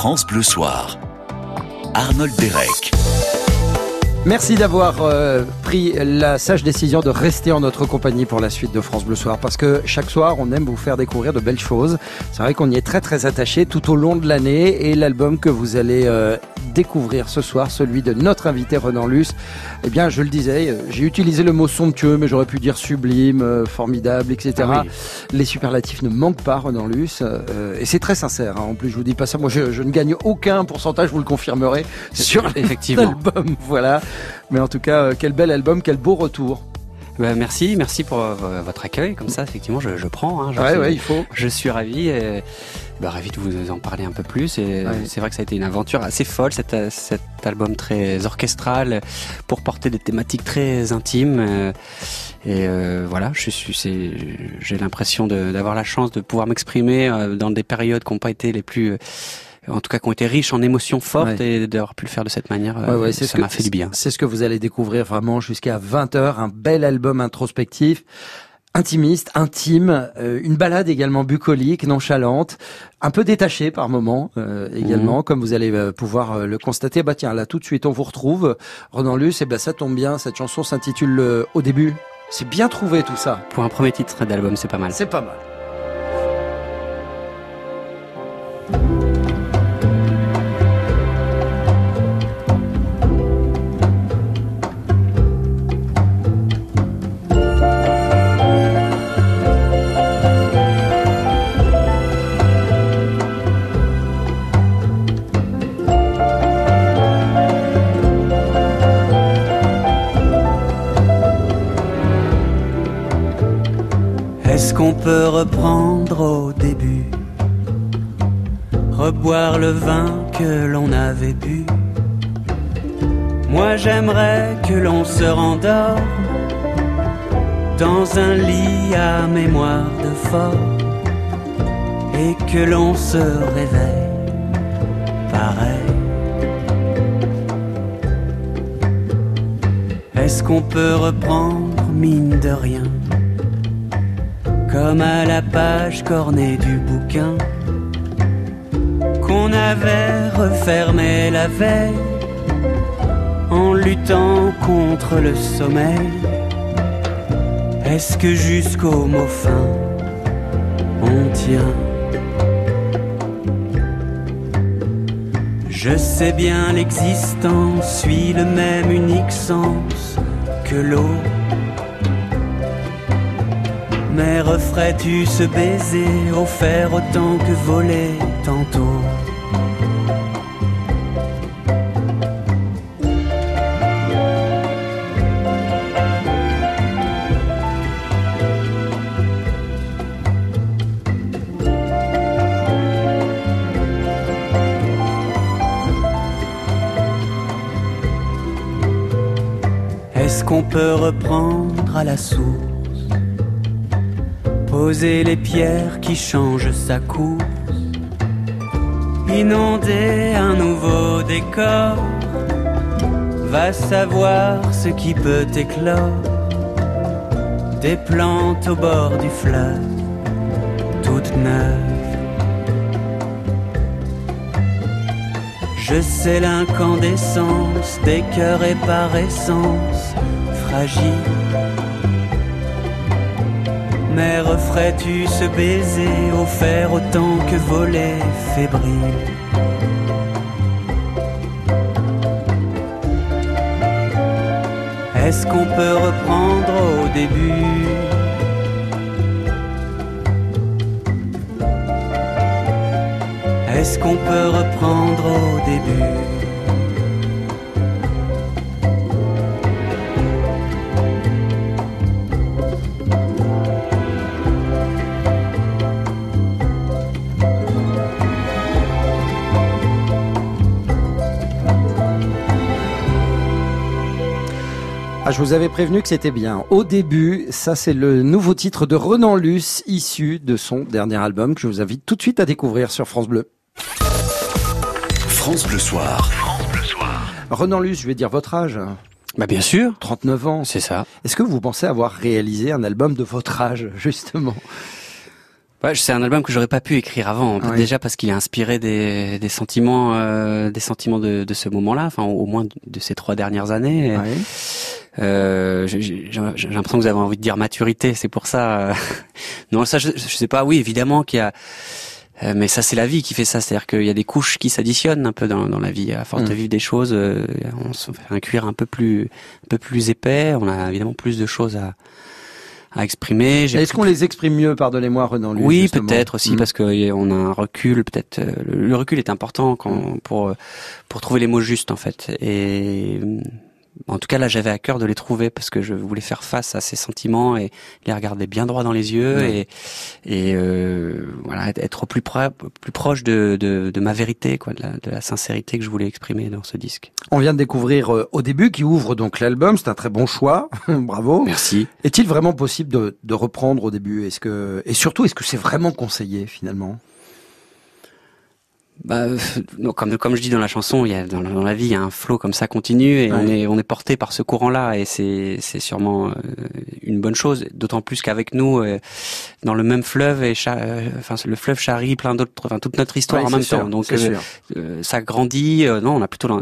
France Bleu Soir. Arnold Derek. Merci d'avoir euh, pris la sage décision de rester en notre compagnie pour la suite de France Bleu Soir parce que chaque soir on aime vous faire découvrir de belles choses. C'est vrai qu'on y est très très attaché tout au long de l'année et l'album que vous allez euh, découvrir ce soir, celui de notre invité Renan Luce, eh bien je le disais, euh, j'ai utilisé le mot somptueux mais j'aurais pu dire sublime, formidable, etc. Ah Les superlatifs ne manquent pas Renan Luce et c'est très sincère. Hein. En plus je vous dis pas ça, moi je, je ne gagne aucun pourcentage, vous le confirmerez sur l'album. Voilà. Mais en tout cas, euh, quel bel album, quel beau retour. Bah, merci, merci pour euh, votre accueil. Comme ça, effectivement, je, prends. Hein, ouais, ouais, il faut. Je suis ravi. Et, bah, ravi de vous en parler un peu plus. Et c'est vrai que ça a été une aventure assez folle, cet, cet album très orchestral pour porter des thématiques très intimes. Euh, et voilà, je suis, j'ai l'impression d'avoir la chance de pouvoir m'exprimer dans des périodes qui n'ont pas été les plus en tout cas qui ont été riches en émotions fortes et d'avoir pu le faire de cette manière, ouais, ça m'a fait du bien. C'est ce que vous allez découvrir vraiment jusqu'à 20h, un bel album introspectif intimiste, intime, euh, une balade également bucolique, nonchalante, un peu détachée par moments euh, également, mhm. comme vous allez euh, pouvoir le constater. Bah tiens, là tout de suite on vous retrouve. Renan Luce, et ben ça tombe bien, cette chanson s'intitule Au début. C'est bien trouvé tout ça. Pour un premier titre d'album, c'est pas mal. C'est pas mal. Et que l'on se réveille pareil. Est-ce qu'on peut reprendre mine de rien comme à la page cornée du bouquin qu'on avait refermé la veille en luttant contre le sommeil? Est-ce que jusqu'au mot fin on tient Je sais bien l'existence suit le même unique sens que l'eau. Mais referais-tu ce baiser offert autant que voler tantôt reprendre à la source Poser les pierres qui changent sa course. Inonder un nouveau décor. Va savoir ce qui peut éclore. Des plantes au bord du fleuve, toutes neuves. Je sais l'incandescence des cœurs et par essence mais referais-tu ce baiser offert autant que voler fébrile Est-ce qu'on peut reprendre au début? Est-ce qu'on peut reprendre au début? Je vous avais prévenu que c'était bien. Au début, ça c'est le nouveau titre de Renan Luce, issu de son dernier album que je vous invite tout de suite à découvrir sur France Bleu. France Bleu Soir. Renan Luce, je vais dire votre âge. Bah bien sûr. 39 ans. C'est ça. Est-ce que vous pensez avoir réalisé un album de votre âge, justement? Ouais, c'est un album que j'aurais pas pu écrire avant. Déjà parce qu'il est inspiré des, des sentiments, euh, des sentiments de, de ce moment-là, enfin au moins de ces trois dernières années. Ouais. Euh, j'ai l'impression que vous avez envie de dire maturité, c'est pour ça. non, ça, je, je sais pas. Oui, évidemment qu'il y a. Euh, mais ça, c'est la vie qui fait ça. C'est-à-dire qu'il y a des couches qui s'additionnent un peu dans, dans la vie. À force de mm. vivre des choses, euh, on se fait un cuir un peu plus, un peu plus épais. On a évidemment plus de choses à, à exprimer. Est-ce qu'on les exprime mieux, pardonnez-moi, Renan Oui, peut-être aussi, mm. parce qu'on a un recul, peut-être. Euh, le, recul est important quand, pour, pour trouver les mots justes, en fait. Et en tout cas, là, j'avais à cœur de les trouver parce que je voulais faire face à ces sentiments et les regarder bien droit dans les yeux et, et euh, voilà, être plus, plus proche de, de, de, ma vérité, quoi, de la, de la, sincérité que je voulais exprimer dans ce disque. On vient de découvrir euh, au début qui ouvre donc l'album. C'est un très bon choix. Bravo. Merci. Est-il vraiment possible de, de reprendre au début? Est-ce que et surtout est-ce que c'est vraiment conseillé finalement? Bah, comme comme je dis dans la chanson, il y a dans, la vie il y a un flot comme ça continue et on est on est porté par ce courant-là et c'est c'est sûrement euh, une bonne chose. D'autant plus qu'avec nous, euh, dans le même fleuve et euh, enfin le fleuve charrie plein d'autres, enfin toute notre histoire en même temps. Donc ça grandit. non, on a plutôt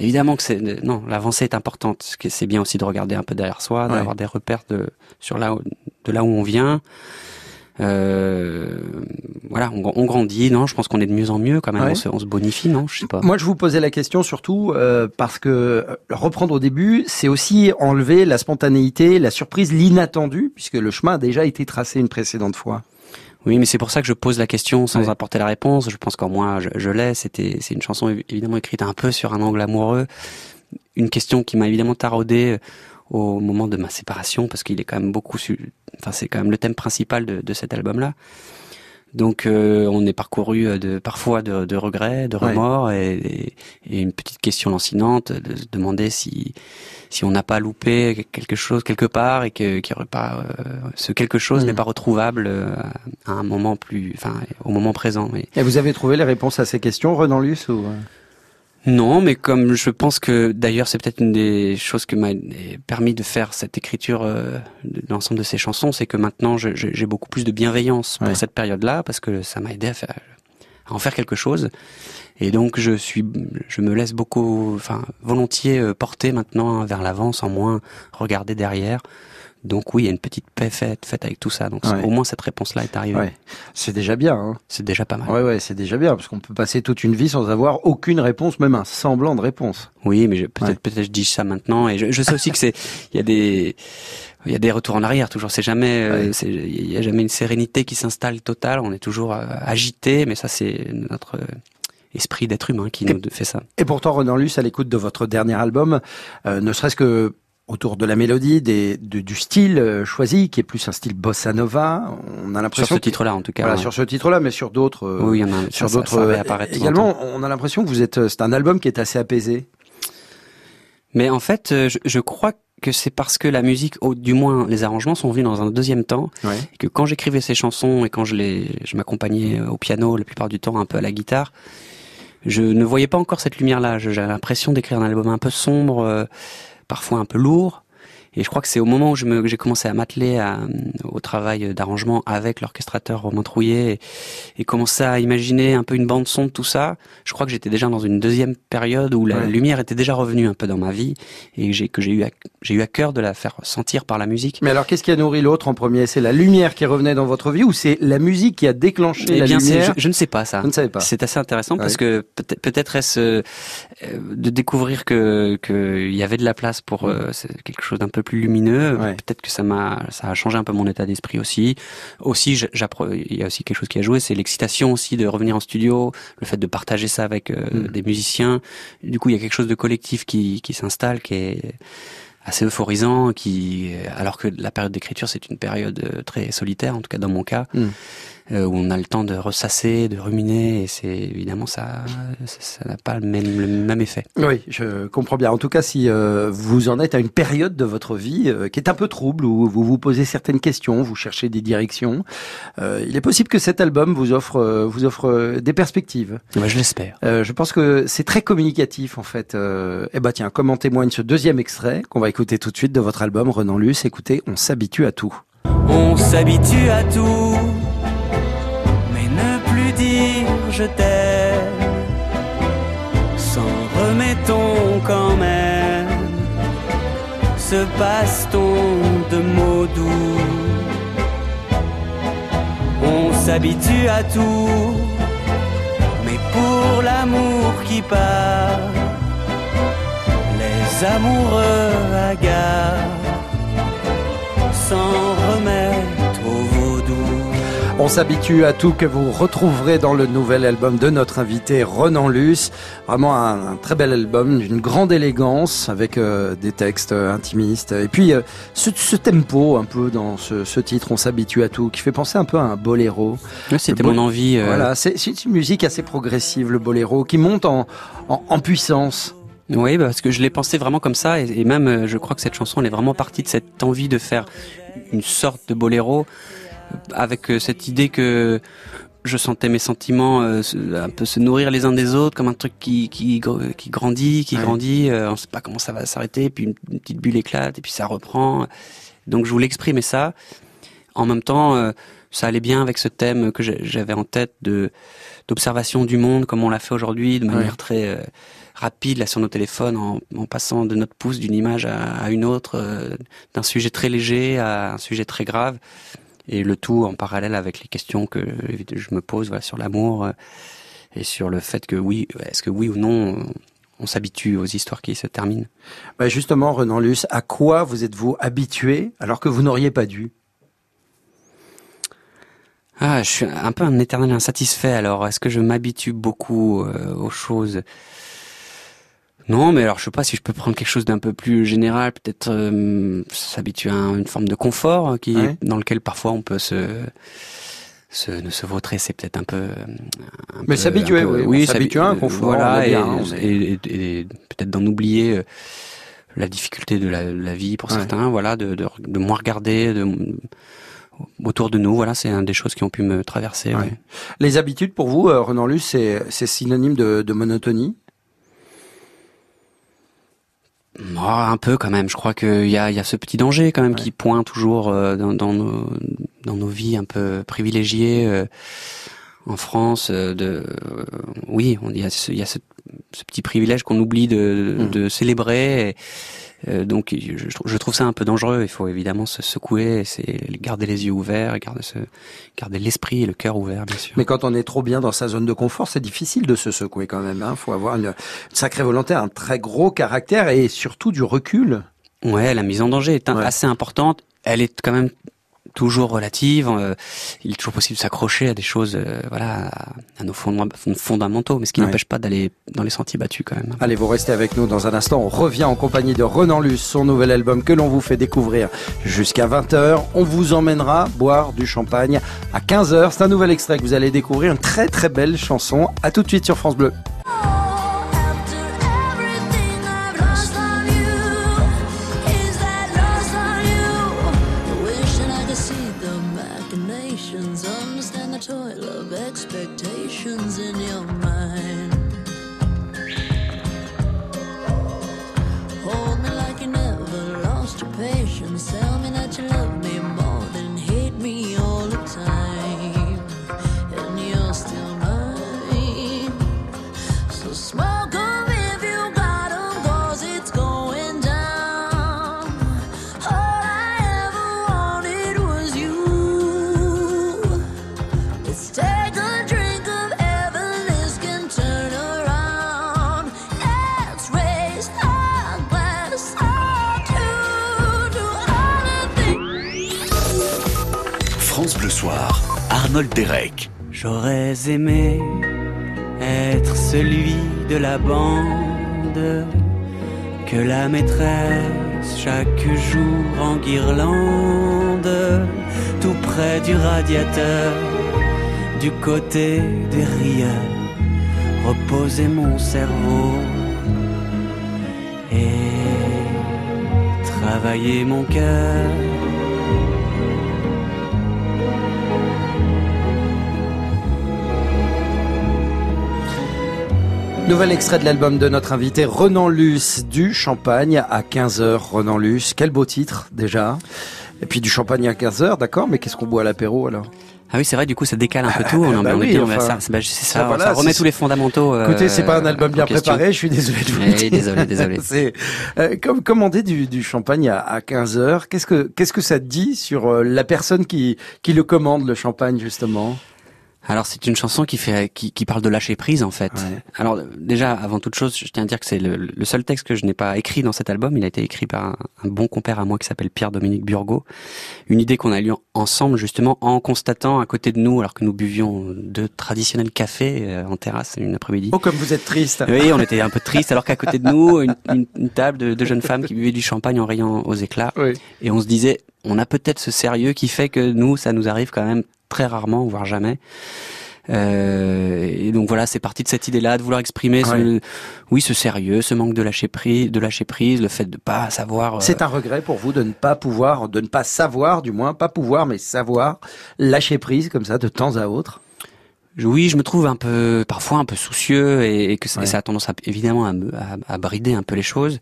évidemment que c'est non l'avancée est importante. C'est bien aussi de regarder un peu derrière soi, d'avoir des repères de sur là de là où on vient. Euh, voilà, on, on, grandit, non Je pense qu'on est de mieux en mieux quand même. On, se, on, se, bonifie, non Je sais pas. Moi, je vous posais la question surtout euh, parce que euh, reprendre au début, c'est aussi enlever la spontanéité, la surprise, l'inattendu, puisque le chemin a déjà été tracé une précédente fois. Oui, mais c'est pour ça que je pose la question sans apporter la réponse. Je pense qu'en moi, je, je l'ai. C'était, c'est une chanson évidemment écrite un peu sur un angle amoureux. Une question qui m'a évidemment taraudé au moment de ma séparation parce qu'il est quand même beaucoup enfin c'est quand même le thème principal de, de cet album là donc euh, on est parcouru euh, de parfois de, de regrets de remords et, et, une petite question lancinante de se demander si si on n'a pas loupé quelque chose quelque part et que qu'il aurait pas euh, ce quelque chose n'est mm. pas retrouvable à un moment plus enfin au moment présent. Et vous avez trouvé les réponses à ces questions Renan Luce ou non, mais comme je pense que d'ailleurs c'est peut-être une des choses que m'a permis de faire cette écriture euh, de l'ensemble de ces chansons, c'est que maintenant j'ai beaucoup plus de bienveillance pour cette période-là parce que ça m'a aidé à, faire, à en faire quelque chose. Et donc je suis, je me laisse beaucoup, enfin volontiers euh, porter maintenant vers l'avant sans moins regarder derrière. Donc oui, il y a une petite paix faite, faite avec tout ça. Donc au moins cette réponse-là est arrivée. C'est déjà bien. Hein. C'est déjà pas mal. Ouais, ouais, c'est déjà bien parce qu'on peut passer toute une vie sans avoir aucune réponse, même un semblant de réponse. Oui, mais peut-être peut-être je dis ça maintenant et je, sais aussi que c'est il y a des il y a des retours en arrière. Toujours, c'est jamais euh, il y a jamais une sérénité qui s'installe totale. On est toujours euh, agité, mais ça c'est notre esprit d'être humain qui nous fait ça. Et pourtant, Renan Luce, à l'écoute de votre dernier album, euh, ne serait-ce que autour de la mélodie, des, du style euh, choisi, qui est plus un style bossa nova. On a l'impression sur ce titre-là, en tout cas. Voilà, sur ce titre-là, mais sur d'autres. Euh, oui, il y en a. Sur d'autres. Euh, également, on a l'impression que vous êtes. C'est un album qui est assez apaisé. Mais en fait, je, je crois que c'est parce que la musique, ou du moins les arrangements, sont venus dans un deuxième temps, et que quand j'écrivais ces chansons et quand je les, je m'accompagnais au piano la plupart du temps, un peu à la guitare, je ne voyais pas encore cette lumière-là. J'avais l'impression d'écrire un album un peu sombre parfois un peu lourd. Et je crois que c'est au moment où j'ai commencé à m'atteler au travail d'arrangement avec l'orchestrateur Romain Trouillet et, et commencer à imaginer un peu une bande son de tout ça. Je crois que j'étais déjà dans une deuxième période où la lumière était déjà revenue un peu dans ma vie et que j'ai eu à, j'ai eu à cœur de la faire sentir par la musique. Mais alors qu'est-ce qui a nourri l'autre en premier? C'est la lumière qui revenait dans votre vie ou c'est la musique qui a déclenché eh la lumière? je, ne sais pas ça. Je ne savais pas. C'est assez intéressant parce que peut-être est-ce euh, de découvrir que qu'il y avait de la place pour euh, quelque chose d'un peu plus lumineux. Peut-être que ça m'a, ça a changé un peu mon état d'esprit aussi. Aussi, il y a aussi quelque chose qui a joué, c'est l'excitation aussi de revenir en studio, le fait de partager ça avec euh, mm. des musiciens. Du coup, il y a quelque chose de collectif qui, qui s'installe, qui est assez euphorisant, qui, alors que la période d'écriture, c'est une période euh, très solitaire, en tout cas dans mon cas. Mm. Euh, où on a le temps de ressasser, de ruminer, et c'est évidemment ça, ça n'a pas le même, le même effet. Oui, je comprends bien. En tout cas, si euh, vous en êtes à une période de votre vie euh, qui est un peu trouble, où vous vous posez certaines questions, vous cherchez des directions, il est possible que cet album vous offre, vous offre des perspectives. Moi, je l'espère. je pense que c'est très communicatif en fait. eh ben tiens, comme en témoigne ce deuxième extrait qu'on va écouter tout de suite de votre album Renan Luce. Écoutez, on s'habitue à tout. On s'habitue à tout dire je t'aime, s'en remettons quand même ce baston de mots doux? On s'habitue à tout, mais pour l'amour qui part, les amoureux hagards s'en. On s'habitue à tout que vous retrouverez dans le nouvel album de notre invité Renan Luce. Vraiment un, un très bel album d'une grande élégance avec euh, des textes euh, intimistes. Et puis euh, ce, ce, tempo un peu dans ce, ce titre, On s'habitue à tout, qui fait penser un peu à un boléro. C'était mon envie. Voilà, c'est une musique assez progressive, le boléro, qui monte en, en, en puissance. Oui, parce que je l'ai pensé vraiment comme ça, et, et même je crois que cette chanson, elle est vraiment partie de cette envie de faire une sorte de boléro avec euh, cette idée que je sentais mes sentiments euh, un peu se nourrir les uns des autres comme un truc qui qui, qui grandit qui ouais. grandit euh, on sait pas comment ça va s'arrêter puis une, une, petite bulle éclate et puis ça reprend donc je voulais exprimer ça en même temps euh, ça allait bien avec ce thème que j'avais en tête de d'observation du monde comme on l'a fait aujourd'hui de manière ouais. très rapide là sur nos téléphones en, en passant de notre pouce d'une image à, à, une autre d'un sujet très léger à un sujet très grave et le tout en parallèle avec les questions que je me pose voilà, sur l'amour euh, et sur le fait que oui, est-ce que oui ou non on s'habitue aux histoires qui se terminent. Bah justement, Renan Luce, à quoi vous êtes-vous habitué alors que vous n'auriez pas dû? Ah, je suis un peu un éternel insatisfait. Alors, est-ce que je m'habitue beaucoup euh, aux choses? Non, mais alors je sais pas si je peux prendre quelque chose d'un peu plus général, peut-être euh, s'habituer à une forme de confort hein, qui, ouais. dans lequel parfois on peut se se, se vautrer, c'est peut-être un peu. Un mais s'habituer, oui, oui s'habituer à un confort. Voilà, bien, et, et, et, et peut-être d'en oublier euh, la difficulté de la, la vie pour ouais. certains, voilà, de, de, de moins regarder, de autour de nous. Voilà, c'est une des choses qui ont pu me traverser. Ouais. Ouais. Les habitudes pour vous, euh, Renan Luce, c'est synonyme de, de monotonie? Oh, un peu quand même. Je crois qu'il y a, y a ce petit danger quand même ouais. qui pointe toujours euh, dans, dans, nos, dans nos vies un peu privilégiées euh, en France. Euh, de, oui, il y a ce, y a ce, ce petit privilège qu'on oublie de, mmh. de célébrer. Et, donc je, je, trouve ça un peu dangereux. Il faut évidemment se secouer, c'est garder les yeux ouverts, garder, garder l'esprit et le cœur ouvert, bien sûr. Mais quand on est trop bien dans sa zone de confort, c'est difficile de se secouer quand même. Il hein. faut avoir une, une sacrée volonté, un très gros caractère et surtout du recul. Ouais, la mise en danger est ouais. assez importante. Elle est quand même toujours relative. Euh, il est toujours possible de s'accrocher à des choses, euh, voilà, à, nos fondamentaux, mais ce qui ouais. n'empêche pas d'aller dans les sentiers battus quand même. Allez, vous restez avec nous dans un instant. On revient en compagnie de Renan Luce, son nouvel album que l'on vous fait découvrir jusqu'à 20h. On vous emmènera boire du champagne à 15h. C'est un nouvel extrait que vous allez découvrir, une très très belle chanson. À tout de suite sur France Bleu. J'aurais aimé être celui de la bande que la maîtresse chaque jour en guirlande, tout près du radiateur, du côté des rieurs, reposer mon cerveau et travailler mon cœur. Nouvel extrait de l'album de notre invité Renan Luce du Champagne à 15h. Renan Luce, quel beau titre déjà. Et puis du champagne à 15h, d'accord, mais qu'est-ce qu'on boit à l'apéro alors? Ah oui, c'est vrai, du coup, ça décale un peu tout. On, bah on oui, enfin, ça, bah, ça, voilà, ça remet tous les fondamentaux. euh, Écoutez, c'est pas un album bien préparé, je suis désolé de vous le Eh, dire. désolé, désolé. C'est euh, comme commander du, du champagne à, à 15 heures. Qu'est-ce que qu'est-ce que ça dit sur euh, la personne qui qui le commande le champagne justement? Alors c'est une chanson qui fait qui, qui parle de lâcher prise en fait. Ouais. Alors déjà avant toute chose, je tiens à dire que c'est le, le seul texte que je n'ai pas écrit dans cet album. Il a été écrit par un, un bon compère à moi qui s'appelle Pierre-Dominique Burgot. Une idée qu'on a eue ensemble justement en constatant à côté de nous, alors que nous buvions de traditionnels cafés euh, en terrasse une après-midi. Oh, comme vous êtes triste. Oui, on était un peu triste alors qu'à côté de nous, une, une- une table de, de jeunes femmes qui buvaient du champagne en riant aux éclats. Oui. Et on se disait, on a peut-être ce sérieux qui fait que nous, ça nous arrive quand même très rarement, voire jamais. Euh, et donc voilà, c'est parti de cette idée-là, de vouloir exprimer, ce, oui, ce sérieux, ce manque de lâcher prise, de lâcher prise, le fait de pas savoir. euh, C'est un regret pour vous de ne pas pouvoir, de ne pas savoir, du moins pas pouvoir, mais savoir lâcher prise comme ça de temps à autre? Oui, je me trouve un peu, parfois un peu soucieux et, et que ça, Ouais. ça a tendance à, évidemment à, me- à, à brider un peu les choses.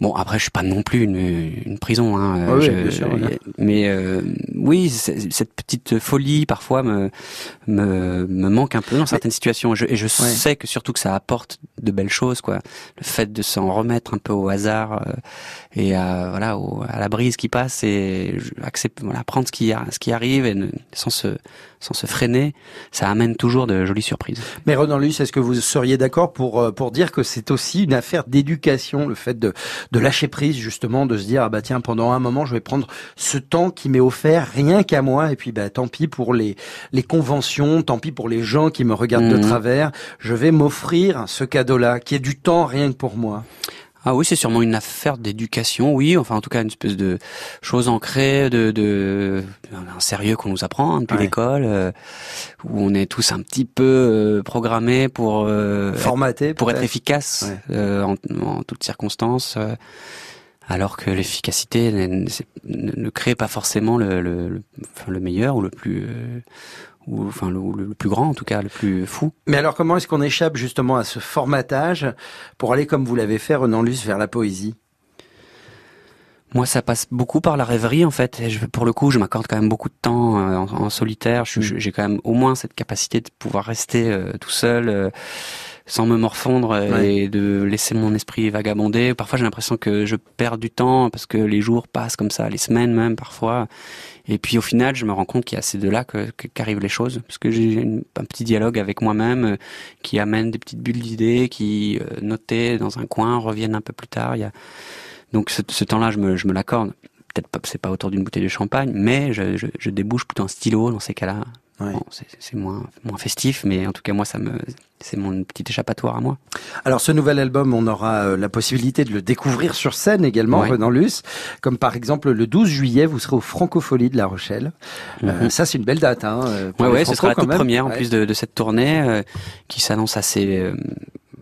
Bon, après, je suis pas non plus une, une prison, hein. Oui, oui, je- bien sûr, ouais. mais euh, oui, cette petite folie parfois me me, me manque un peu dans certaines situations. Je- et je sais que surtout que ça apporte de belles choses, quoi. Le fait de s'en remettre un peu au hasard euh, et à voilà au- à la brise qui passe et accepter, voilà, prendre ce qui a- ce qui arrive et ne- sans se sans se freiner, ça amène toujours de jolies surprises. Mais Renan Luce, est-ce que vous seriez d'accord pour euh, pour dire que c'est aussi une affaire d'éducation, le fait de de lâcher prise justement, de se dire ah bah tiens pendant un moment je vais prendre ce temps qui m'est offert rien qu'à moi et puis bah tant pis pour les les conventions, tant pis pour les gens qui me regardent de Mhm. travers, je vais m'offrir ce cadeau-là qui est du temps rien que pour moi. Ah oui, c'est sûrement une affaire d'éducation, oui. Enfin, en tout cas, une espèce de chose ancrée, de, de un sérieux qu'on nous apprend hein, depuis Ouais. l'école, euh, où on est tous un petit peu euh, programmés pour euh, Formaté pour être efficace Ouais. euh, en, en toutes circonstances. euh, alors que l'efficacité ne, ne crée pas forcément le, le, le- enfin, le meilleur ou le plus euh, ou enfin le, le plus grand en tout cas le plus fou. Mais alors comment est-ce qu'on échappe justement à ce formatage pour aller comme vous l'avez fait Renan Luce vers la poésie? Moi, ça passe beaucoup par la rêverie, en fait. Et je, pour le coup, je m'accorde quand même beaucoup de temps euh, en, en solitaire. Je- J'ai quand même au moins cette capacité de pouvoir rester euh, tout seul, euh, sans me morfondre Ouais. et de laisser mon esprit vagabonder. Parfois, j'ai l'impression que je perds du temps parce que les jours passent comme ça, les semaines même parfois. Et puis au final, je me rends compte qu'il y a ces deux-là qu'arrivent les choses, parce que j'ai un petit dialogue avec moi-même euh, qui amène des petites bulles d'idées qui, euh, notées dans un coin, reviennent un peu plus tard. Il y a... Donc ce, ce temps-là, je me, je me l'accorde. Peut-être pas, c'est pas autour d'une bouteille de champagne, mais je, je, je débouche plutôt un stylo dans ces cas-là. Ouais. Bon, c'est moins, moins festif, mais en tout cas moi, ça me, c'est mon petit échappatoire à moi. Alors ce nouvel album, on aura euh, la possibilité de le découvrir sur scène également, Ouais. Renan Luce. Comme par exemple le 12 juillet, vous serez au Francophonie de La Rochelle. Euh, Mhm. ça c'est une belle date. Hein, euh, pour Ouais, ouais, ce sera la toute même. première en Ouais. plus de, de cette tournée euh, qui s'annonce assez euh,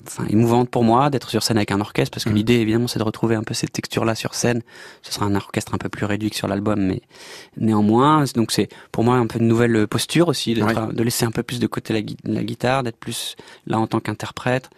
enfin, émouvante pour moi d'être sur scène avec un orchestre parce que Mm. l'idée évidemment c'est de retrouver un peu cette texture là sur scène. Ce sera un orchestre un peu plus réduit que sur l'album mais néanmoins donc c'est pour moi un peu une nouvelle posture aussi Ouais. de laisser un peu plus de côté la guitare, d'être plus là en tant qu'interprète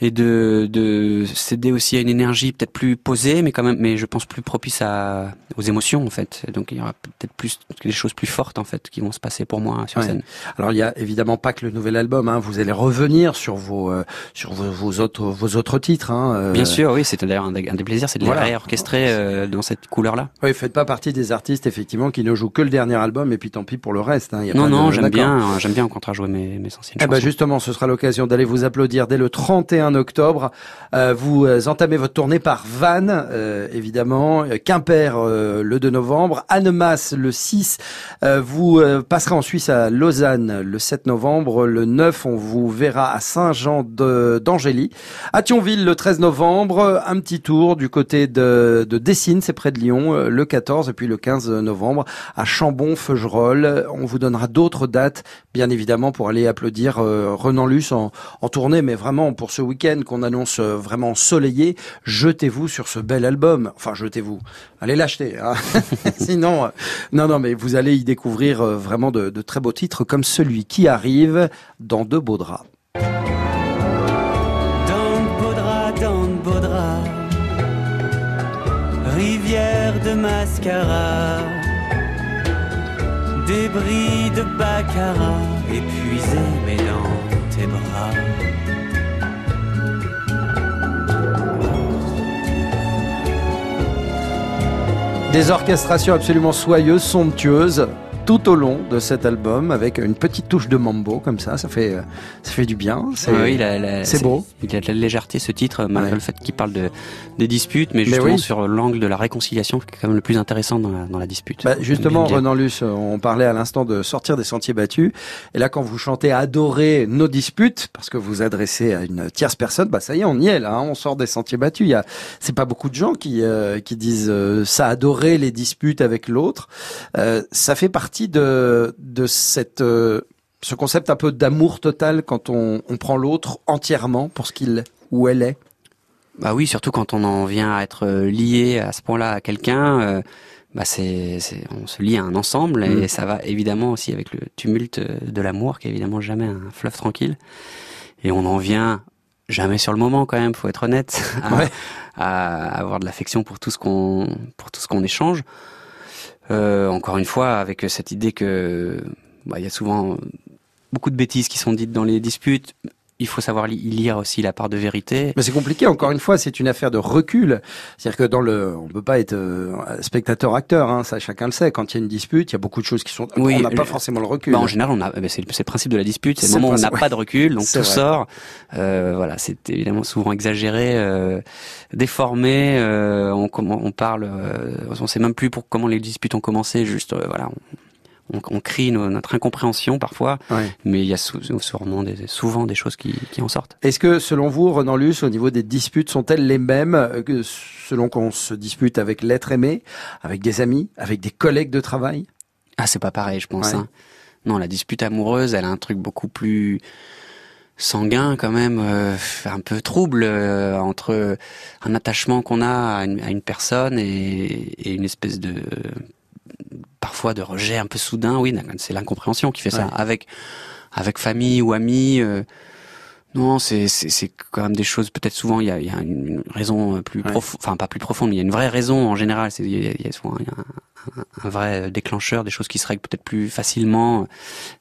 et de, de céder aussi à une énergie peut-être plus posée mais quand même mais je pense plus propice à aux émotions en fait donc il y aura peut-être plus des choses plus fortes en fait qui vont se passer pour moi sur Ouais. scène Alors il y a évidemment pas que le nouvel album. Hein, vous allez revenir sur vos euh, sur vos, vos autres vos autres titres. Hein, euh, Bien sûr, oui, c'est d'ailleurs un, des- un des plaisirs, c'est de les Voilà. réorchestrer euh, dans cette couleur-là. Oui, faites pas partie des artistes effectivement qui ne jouent que le dernier album et puis tant pis pour le reste. Hein, il y a Non, pas non, de- j'aime bien, j'aime bien au contraire jouer mes, mes anciennes Eh ben justement, ce sera l'occasion d'aller vous applaudir dès le 31 octobre. Euh, vous euh, entamez votre tournée par Vannes, euh, évidemment, Quimper le 2 novembre, Annemasse le 6. Euh, vous passerez en Suisse à Lausanne le 7 novembre. Le 9, on vous verra à Saint-Jean d'Angély. À Thionville le 13 novembre, un petit tour du côté de, de Dessines, c'est près de Lyon, le 14 et puis le 15 novembre à Chambon-Feugerolles. On vous donnera d'autres dates, bien évidemment, pour aller applaudir Renan Luce en, en tournée, mais vraiment pour ce week-end qu'on annonce euh, vraiment ensoleillé, jetez-vous sur ce bel album. Enfin, jetez-vous. Allez l'acheter. Hein. Sinon, euh, non, non, mais vous allez y découvrir euh, vraiment de, très beaux titres comme celui qui arrive dans de beaux draps, rivière de mascara, débris de baccarat Des orchestrations absolument soyeuses, somptueuses, tout au long de cet album avec une petite touche de mambo comme ça, ça fait euh, ça fait du bien. C'est c'est beau. Il a de la légèreté ce titre malgré le fait qu'il parle de des disputes, mais justement sur l'angle de la réconciliation qui est quand même le plus intéressant dans la, dans la dispute. Bah, justement, Renan Luce, on parlait à l'instant de sortir des sentiers battus, et là quand vous chantez adorer nos disputes parce que vous adressez à une tierce personne, bah ça y est, on y est là, hein, on sort des sentiers battus. Il y a c'est pas beaucoup de gens qui euh, qui disent euh, ça adorer les disputes avec l'autre. ça fait partie de, de cette, euh, ce concept un peu d'amour total quand on, on prend l'autre entièrement pour ce qu'il ou elle est? Bah oui, surtout quand on en vient à être lié à ce point-là à quelqu'un. Euh, bah c'est, on se lie à un ensemble et mm. ça va évidemment aussi avec le tumulte de l'amour qui est évidemment jamais un fleuve tranquille et on en vient jamais sur le moment quand même faut être honnête à, à avoir de l'affection pour tout ce qu'on pour tout ce qu'on échange euh, encore une fois, avec cette idée que bah, il y a souvent beaucoup de bêtises qui sont dites dans les disputes, il faut savoir lire aussi la part de vérité. Mais c'est compliqué. Encore une fois, c'est une affaire de recul. C'est-à-dire que dans le, on peut pas être euh, spectateur-acteur. Hein, ça, chacun le sait. Quand il y a une dispute, il y a beaucoup de choses qui sont. Oui, on n'a pas forcément le recul. Bah, en général, on a. C'est le principe de la dispute. C'est le moment où on n'a pas de recul, donc tout sort. Euh, voilà, c'est évidemment souvent exagéré, euh, déformé. Euh, on, on parle. Euh, on sait même plus pour comment les disputes ont commencé. Juste, voilà. On, on, crie notre incompréhension parfois, mais il y a souvent des, souvent des choses qui, en sortent. Est-ce que selon vous, Renan Luce, au niveau des disputes, sont-elles les mêmes que selon qu'on se dispute avec l'être aimé, avec des amis, avec des collègues de travail? Ah, c'est pas pareil, je pense. Hein. Non, la dispute amoureuse, elle a un truc beaucoup plus sanguin quand même, euh, un peu trouble euh, entre un attachement qu'on a à une, personne et, une espèce de parfois de rejet un peu soudain. Oui, c'est l'incompréhension qui fait ça. Avec avec famille ou amis. Euh, non, c'est c'est quand même des choses. Peut-être souvent il y a, y a, une raison plus profonde, enfin pas plus profonde, mais il y a une vraie raison en général. Il y, a souvent un, vrai déclencheur, des choses qui se règlent peut-être plus facilement.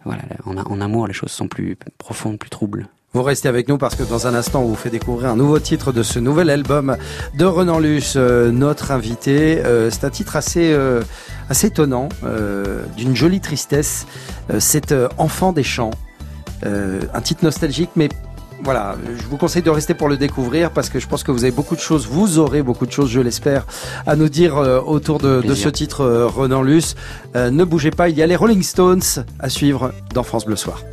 Voilà, en, en amour, les choses sont plus profondes, plus troubles. Vous restez avec nous parce que dans un instant, on vous fait découvrir un nouveau titre de ce nouvel album de Renan Luce, euh, notre invité. Euh, c'est un titre assez, euh, assez étonnant, d'une jolie tristesse. c'est Enfant des champs, un titre nostalgique, mais voilà, je vous conseille de rester pour le découvrir parce que je pense que vous avez beaucoup de choses, vous aurez beaucoup de choses, je l'espère, à nous dire autour de, de ce titre Renan Luce. ne bougez pas, il y a les Rolling Stones à suivre dans France Bleu Soir.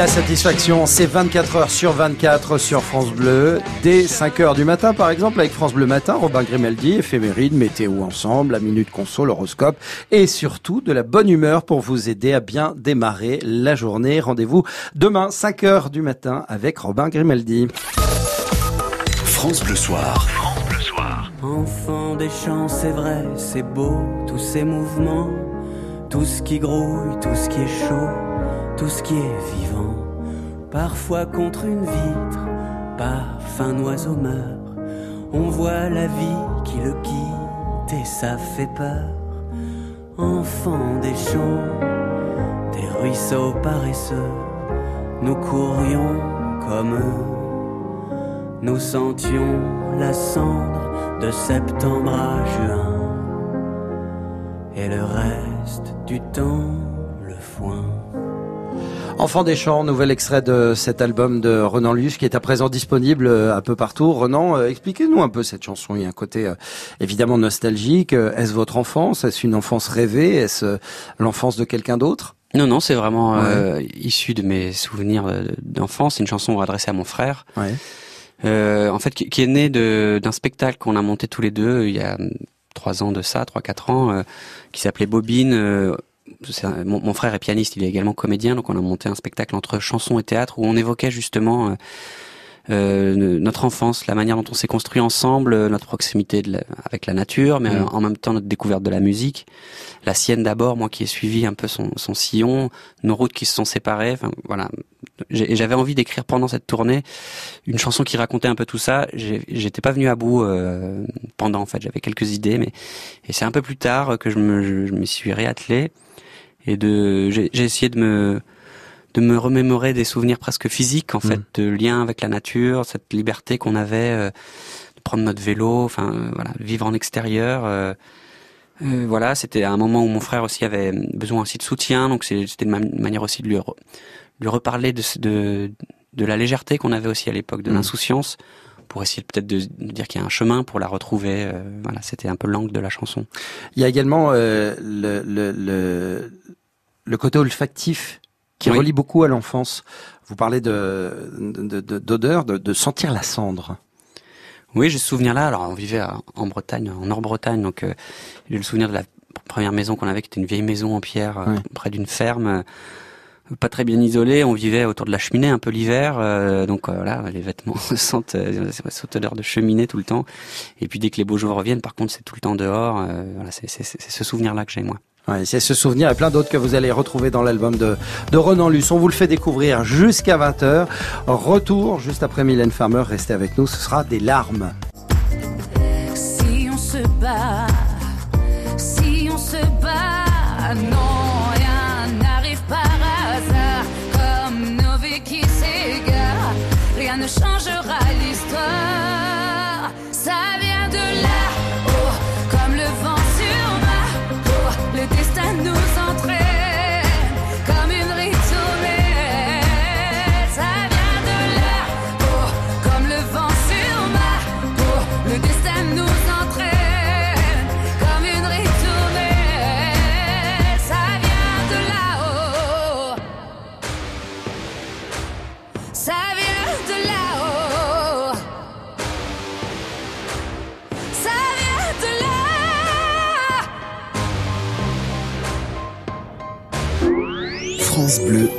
La satisfaction, c'est 24 heures sur 24 sur France Bleu. Dès 5 heures du matin, par exemple, avec France Bleu Matin, Robin Grimaldi, éphéméride, météo ensemble, la minute conso, l'horoscope et surtout de la bonne humeur pour vous aider à bien démarrer la journée. Rendez-vous demain, 5 heures du matin avec Robin Grimaldi. France Bleu Soir. France Bleu Soir. Enfant des champs, c'est vrai, c'est beau, tous ces mouvements, tout ce qui grouille, tout ce qui est chaud tout ce qui est vivant, parfois contre une vitre, parfum un oiseau meurt. On voit la vie qui le quitte et ça fait peur. Enfant des champs, des ruisseaux paresseux, nous courions comme eux. Nous sentions la cendre de septembre à juin et le reste du temps. Enfant des champs, nouvel extrait de cet album de Renan Luce qui est à présent disponible euh, un peu partout. Renan, euh, expliquez-nous un peu cette chanson. Il y a un côté euh, évidemment nostalgique. Est-ce votre enfance? Est-ce une enfance rêvée? Est-ce l'enfance de quelqu'un d'autre? Non, non, c'est vraiment issu de mes souvenirs d'enfance. C'est une chanson adressée à mon frère. Ouais. en fait, qui, est né d'un spectacle qu'on a monté tous les deux il y a trois ans de ça, trois quatre ans, qui s'appelait Bobine mon, frère est pianiste, il est également comédien, donc on a monté un spectacle entre chanson et théâtre où on évoquait justement euh, euh, notre enfance, la manière dont on s'est construit ensemble, euh, notre proximité avec la nature, mais mm. en même temps notre découverte de la musique. La sienne d'abord, moi qui ai suivi un peu son, son sillon, nos routes qui se sont séparées. Enfin voilà, j'avais envie d'écrire pendant cette tournée une chanson qui racontait un peu tout ça. J'étais pas venu à bout euh, pendant en fait, j'avais quelques idées, mais et c'est un peu plus tard que je me, je me suis réattelé et de j'ai essayé de me de me remémorer des souvenirs presque physiques en fait mm. de lien avec la nature cette liberté qu'on avait euh, de prendre notre vélo enfin euh, voilà vivre en extérieur euh, voilà c'était un moment où mon frère aussi avait besoin aussi de soutien donc c'était une manière aussi de lui, lui reparler de, de de la légèreté qu'on avait aussi à l'époque de mm. l'insouciance pour essayer peut-être de, dire qu'il y a un chemin pour la retrouver. voilà, c'était un peu l'angle de la chanson. Il y a également le, le, le, le côté olfactif qui relie beaucoup à l'enfance. Vous parlez de d'odeur, de, de, sentir la cendre. Oui, j'ai ce souvenir-là. Alors, on vivait en Bretagne, en Nord-Bretagne, donc euh, j'ai le souvenir de la première maison qu'on avait, qui était une vieille maison en pierre euh, près d'une ferme, euh, pas très bien isolée. On vivait autour de la cheminée un peu l'hiver, donc voilà, les vêtements sentent cette odeur de cheminée tout le temps. Et puis dès que les beaux jours reviennent, par contre, c'est tout le temps dehors. voilà, c'est ce souvenir-là que j'ai moi. Ouais, c'est ce souvenir et plein d'autres que vous allez retrouver dans l'album de, de Renan Luce. On vous le fait découvrir jusqu'à 20h. Retour juste après Mylène Farmer. Restez avec nous, ce sera des larmes.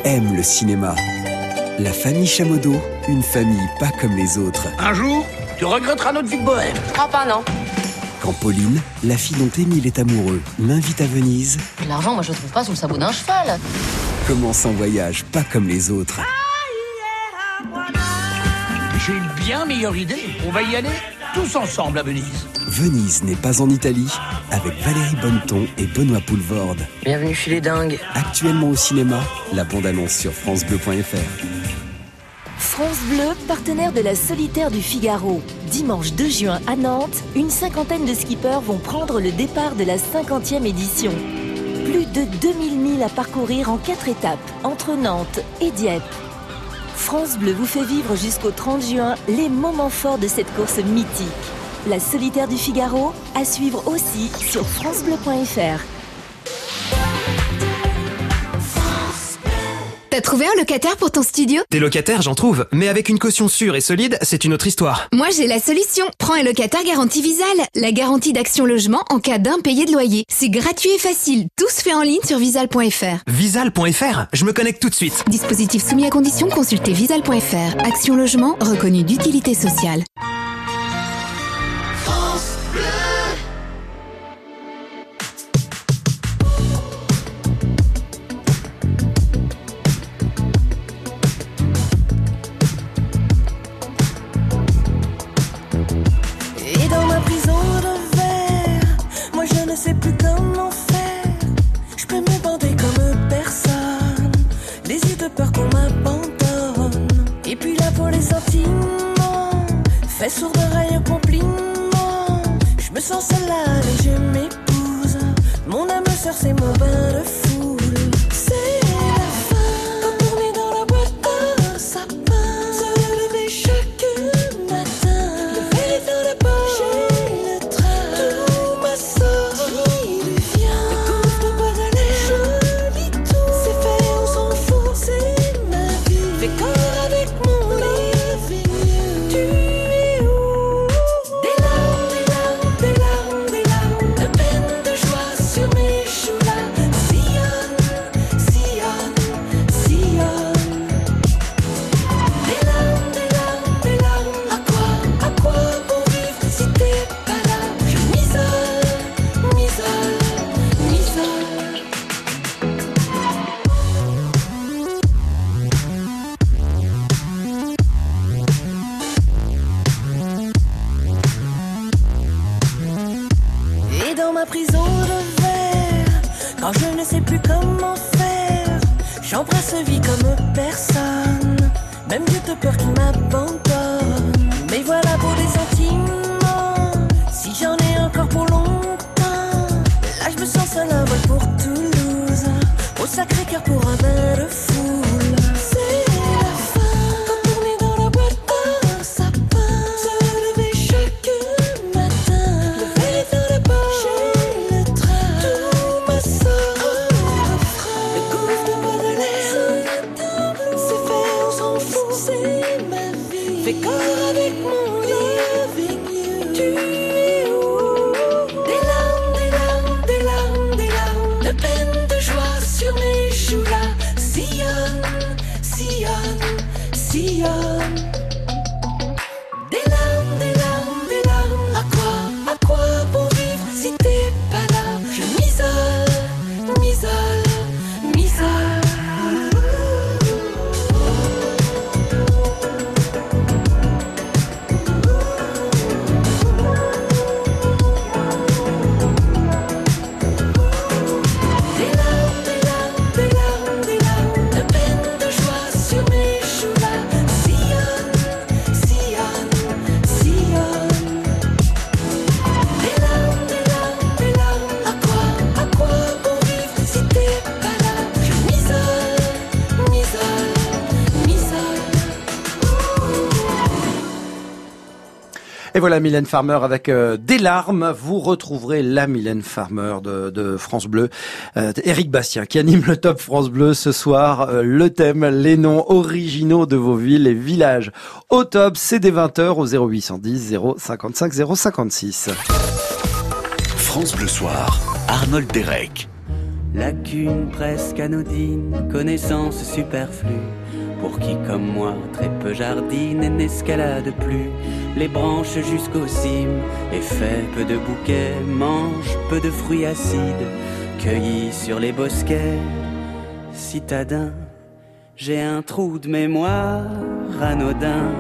Aime le cinéma. La famille Chamodo, une famille pas comme les autres. Un jour, tu regretteras notre vie de bohème. Oh, pas non. Quand Pauline, la fille dont Émile est amoureux, l'invite à Venise. L'argent, moi je le trouve pas sous le sabot d'un cheval. Commence un voyage pas comme les autres. J'ai une bien meilleure idée. On va y aller tous ensemble à Venise. Venise n'est pas en Italie, avec Valérie Bonneton et Benoît Poulvorde. Bienvenue chez les dingues. Actuellement au cinéma, la bande-annonce sur francebleu.fr. France Bleu, partenaire de la Solitaire du Figaro. Dimanche 2 juin à Nantes, une cinquantaine de skippers vont prendre le départ de la 50e édition. Plus de 2000 milles à parcourir en 4 étapes, entre Nantes et Dieppe. France Bleu vous fait vivre jusqu'au 30 juin les moments forts de cette course mythique. La solitaire du Figaro, à suivre aussi sur francebleu.fr. as trouvé un locataire pour ton studio? Des locataires, j'en trouve, mais avec une caution sûre et solide, c'est une autre histoire. Moi, j'ai la solution. Prends un locataire garantie Visal. La garantie d'action logement en cas d'impayé de loyer. C'est gratuit et facile. Tout se fait en ligne sur visal.fr. Visal.fr Je me connecte tout de suite. Dispositif soumis à condition, consultez visal.fr. Action logement reconnu d'utilité sociale. Voilà Mylène Farmer avec euh, des larmes. Vous retrouverez la Mylène Farmer de, de France Bleu. Euh, Eric Bastien qui anime le Top France Bleu ce soir. Euh, le thème, les noms originaux de vos villes et villages. Au top, c'est dès 20h au 0810 055 056. France Bleu Soir, Arnold Derek. Lacune presque anodine, connaissance superflue. Pour qui comme moi, très peu jardine et n'escalade plus les branches jusqu'aux cimes, et fait peu de bouquets, mange peu de fruits acides, cueillis sur les bosquets citadins. J'ai un trou de mémoire anodin,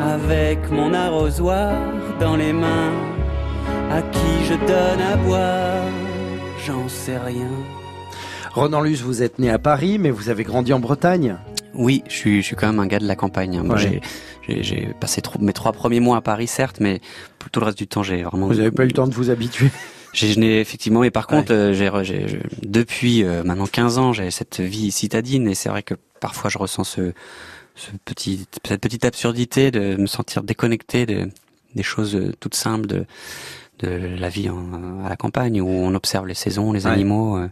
avec mon arrosoir dans les mains, à qui je donne à boire, j'en sais rien. Ronan Luce, vous êtes né à Paris, mais vous avez grandi en Bretagne Oui, je suis, je suis quand même un gars de la campagne. Moi, Ouais. j'ai- passé trop- mes trois premiers mois à Paris, certes, mais tout le reste du temps, j'ai vraiment. Vous n'avez pas eu le temps de vous habituer? J'ai, je n'ai effectivement, mais par contre, euh, j'ai, depuis euh, maintenant 15 ans, j'ai cette vie citadine et c'est vrai que parfois je ressens ce, ce petit, cette petite absurdité de me sentir déconnecté de, des choses euh, toutes simples de, de la vie en- à la campagne où on observe les saisons, les Ouais. animaux, euh,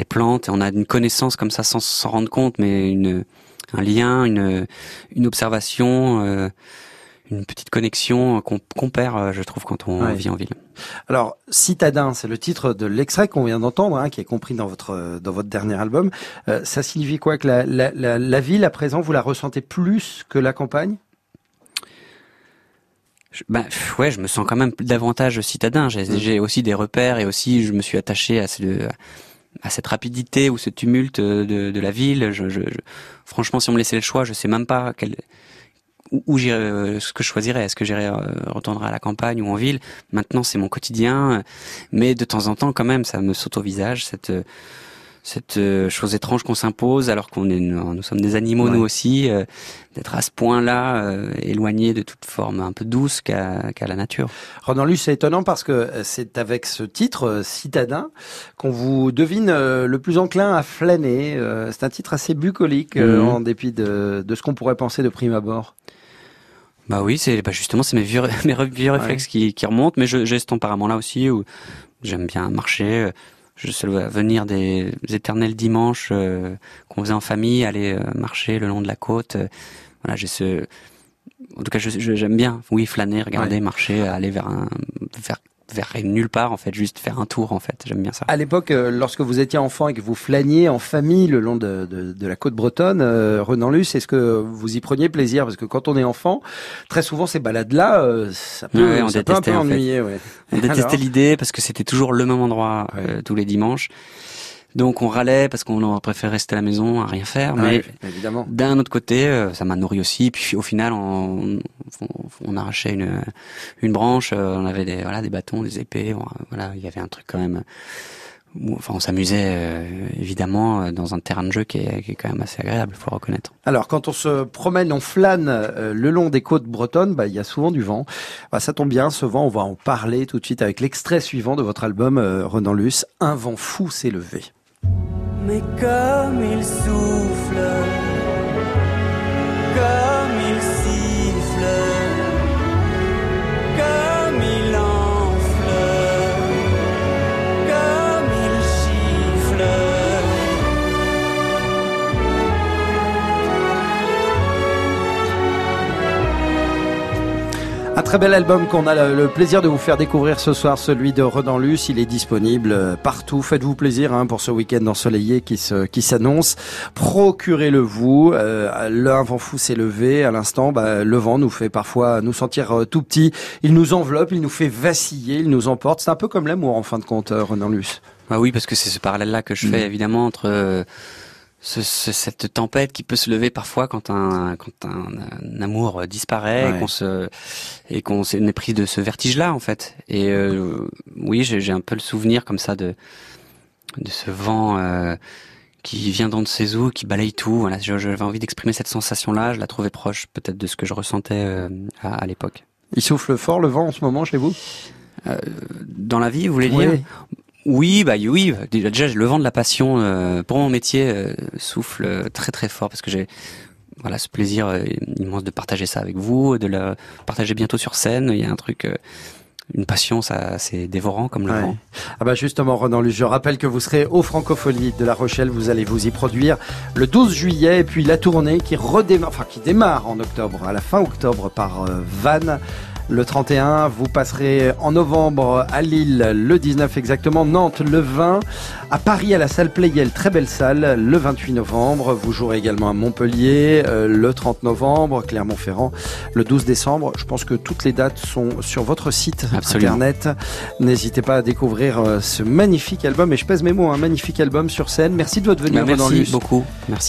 les plantes et on a une connaissance comme ça sans s'en rendre compte, mais une un lien, une une observation. Euh, une petite connexion qu'on perd, euh, je trouve, quand on vit en ville. Alors, Citadin, c'est le titre de l'extrait qu'on vient d'entendre, hein, qui est compris dans votre dans votre dernier album. Euh, ça signifie quoi que la, la, la, la, ville, à présent, vous la ressentez plus que la campagne? Je, ben, ouais, je me sens quand même davantage citadin. J'ai mmh. aussi des repères et aussi je me suis attaché à, ce, à cette rapidité ou ce tumulte de, la ville. Franchement, si on me laissait le choix, je sais même pas quel, où, j'irais, euh, ce que je choisirais. Est-ce que j'irais euh, retourner à la campagne ou en ville? Maintenant, c'est mon quotidien, mais de temps en temps, quand même, ça me saute au visage cette cette euh, chose étrange qu'on s'impose alors qu'on est nous sommes des animaux nous aussi d'être à ce point-là euh, éloigné de toute forme un peu douce qu'à qu'à la nature. Ronan Luce, c'est étonnant parce que c'est avec ce titre citadin qu'on vous devine le plus enclin à flâner. c'est un titre assez bucolique mhm. en dépit de, de ce qu'on pourrait penser de prime abord. Bah oui, c'est bah justement c'est mes vieux mes vieux réflexes qui, qui remontent, mais j'ai ce tempérament-là aussi où j'aime bien marcher. Je sais venir des éternels dimanches euh, qu'on faisait en famille, aller euh, marcher le long de la côte. voilà, j'ai ce en tout cas, j'aime bien, oui, flâner, regarder, marcher, aller vers un, vers vers nulle part en fait, juste faire un tour en fait. J'aime bien ça. À l'époque, euh, lorsque vous étiez enfant et que vous flâniez en famille le long de, de, de la côte bretonne, euh, Renan Luce, est-ce que vous y preniez plaisir? Parce que quand on est enfant, très souvent ces balades-là, euh, ça peut, ça peut un peu ennuyer. Ouais. On détestait l'idée parce que c'était toujours le même endroit euh, tous les dimanches. Donc on râlait parce qu'on préfère rester à la maison à rien faire. mais d'un autre côté, euh, ça m'a nourri aussi. Puis au final, on, on, arrachait une, une branche, euh, on avait des, voilà, des bâtons, des épées. Voilà, il y avait un truc quand même. Enfin, on s'amusait euh, évidemment dans un terrain de jeu qui est, qui est, quand même assez agréable, faut reconnaître. Alors, quand on se promène, on flâne le long des côtes bretonnes, bah, il y a souvent du vent. Bah, ça tombe bien, ce vent, on va en parler tout de suite avec l'extrait suivant de votre album, Renan Luce, Un vent fou s'est levé. Mais comme il souffle, Un très bel album qu'on a le plaisir de vous faire découvrir ce soir, celui de Renan Luce. Il est disponible euh, partout. Faites-vous plaisir hein, pour ce week-end ensoleillé qui se, qui s'annonce. Procurez-le vous. Euh, le vent fou s'est levé. À l'instant, bah, le vent nous fait parfois nous sentir euh, tout petits. Il nous enveloppe, il nous fait vaciller, il nous emporte. C'est un peu comme l'amour en fin de compte, euh, Renan Luce. Ah oui, parce que c'est ce parallèle-là que je fais mm. évidemment entre ce, cette tempête qui peut se lever parfois quand un quand un, amour disparaît et qu'on se et qu'on est pris de ce vertige là en fait. Et euh, oui j'ai un peu le souvenir comme ça de de ce vent euh, qui vient dans de ses eaux qui balaye tout. Voilà j'avais envie d'exprimer cette sensation là je la trouvais proche peut-être de ce que je ressentais euh, à, à l'époque. Il souffle fort le vent en ce moment chez vous? Dans la vie vous voulez dire? oui, bah oui. Déjà, le vent de la passion euh, pour mon métier euh, souffle très très fort parce que j'ai voilà ce plaisir euh, immense de partager ça avec vous, de le partager bientôt sur scène. Il y a un truc une passion, ça, c'est dévorant comme le vent. Ah bah justement, Renan Luce, je rappelle que vous serez au Francophonie de La Rochelle. Vous allez vous y produire le 12 juillet, et puis la tournée qui redémarre, enfin qui démarre en octobre, à la fin octobre par Vannes le 31. Vous passerez en novembre à Lille, le 19 exactement, Nantes le 20, à Paris à la salle Playel, très belle salle, le 28 novembre. Vous jouerez également à Montpellier euh, le 30 novembre, Clermont-Ferrand le 12 décembre. Je pense que toutes les dates sont sur votre site internet. N'hésitez pas à découvrir euh, ce magnifique album, et je pèse mes mots, un magnifique album sur scène. Merci de votre venue. Merci beaucoup. Merci.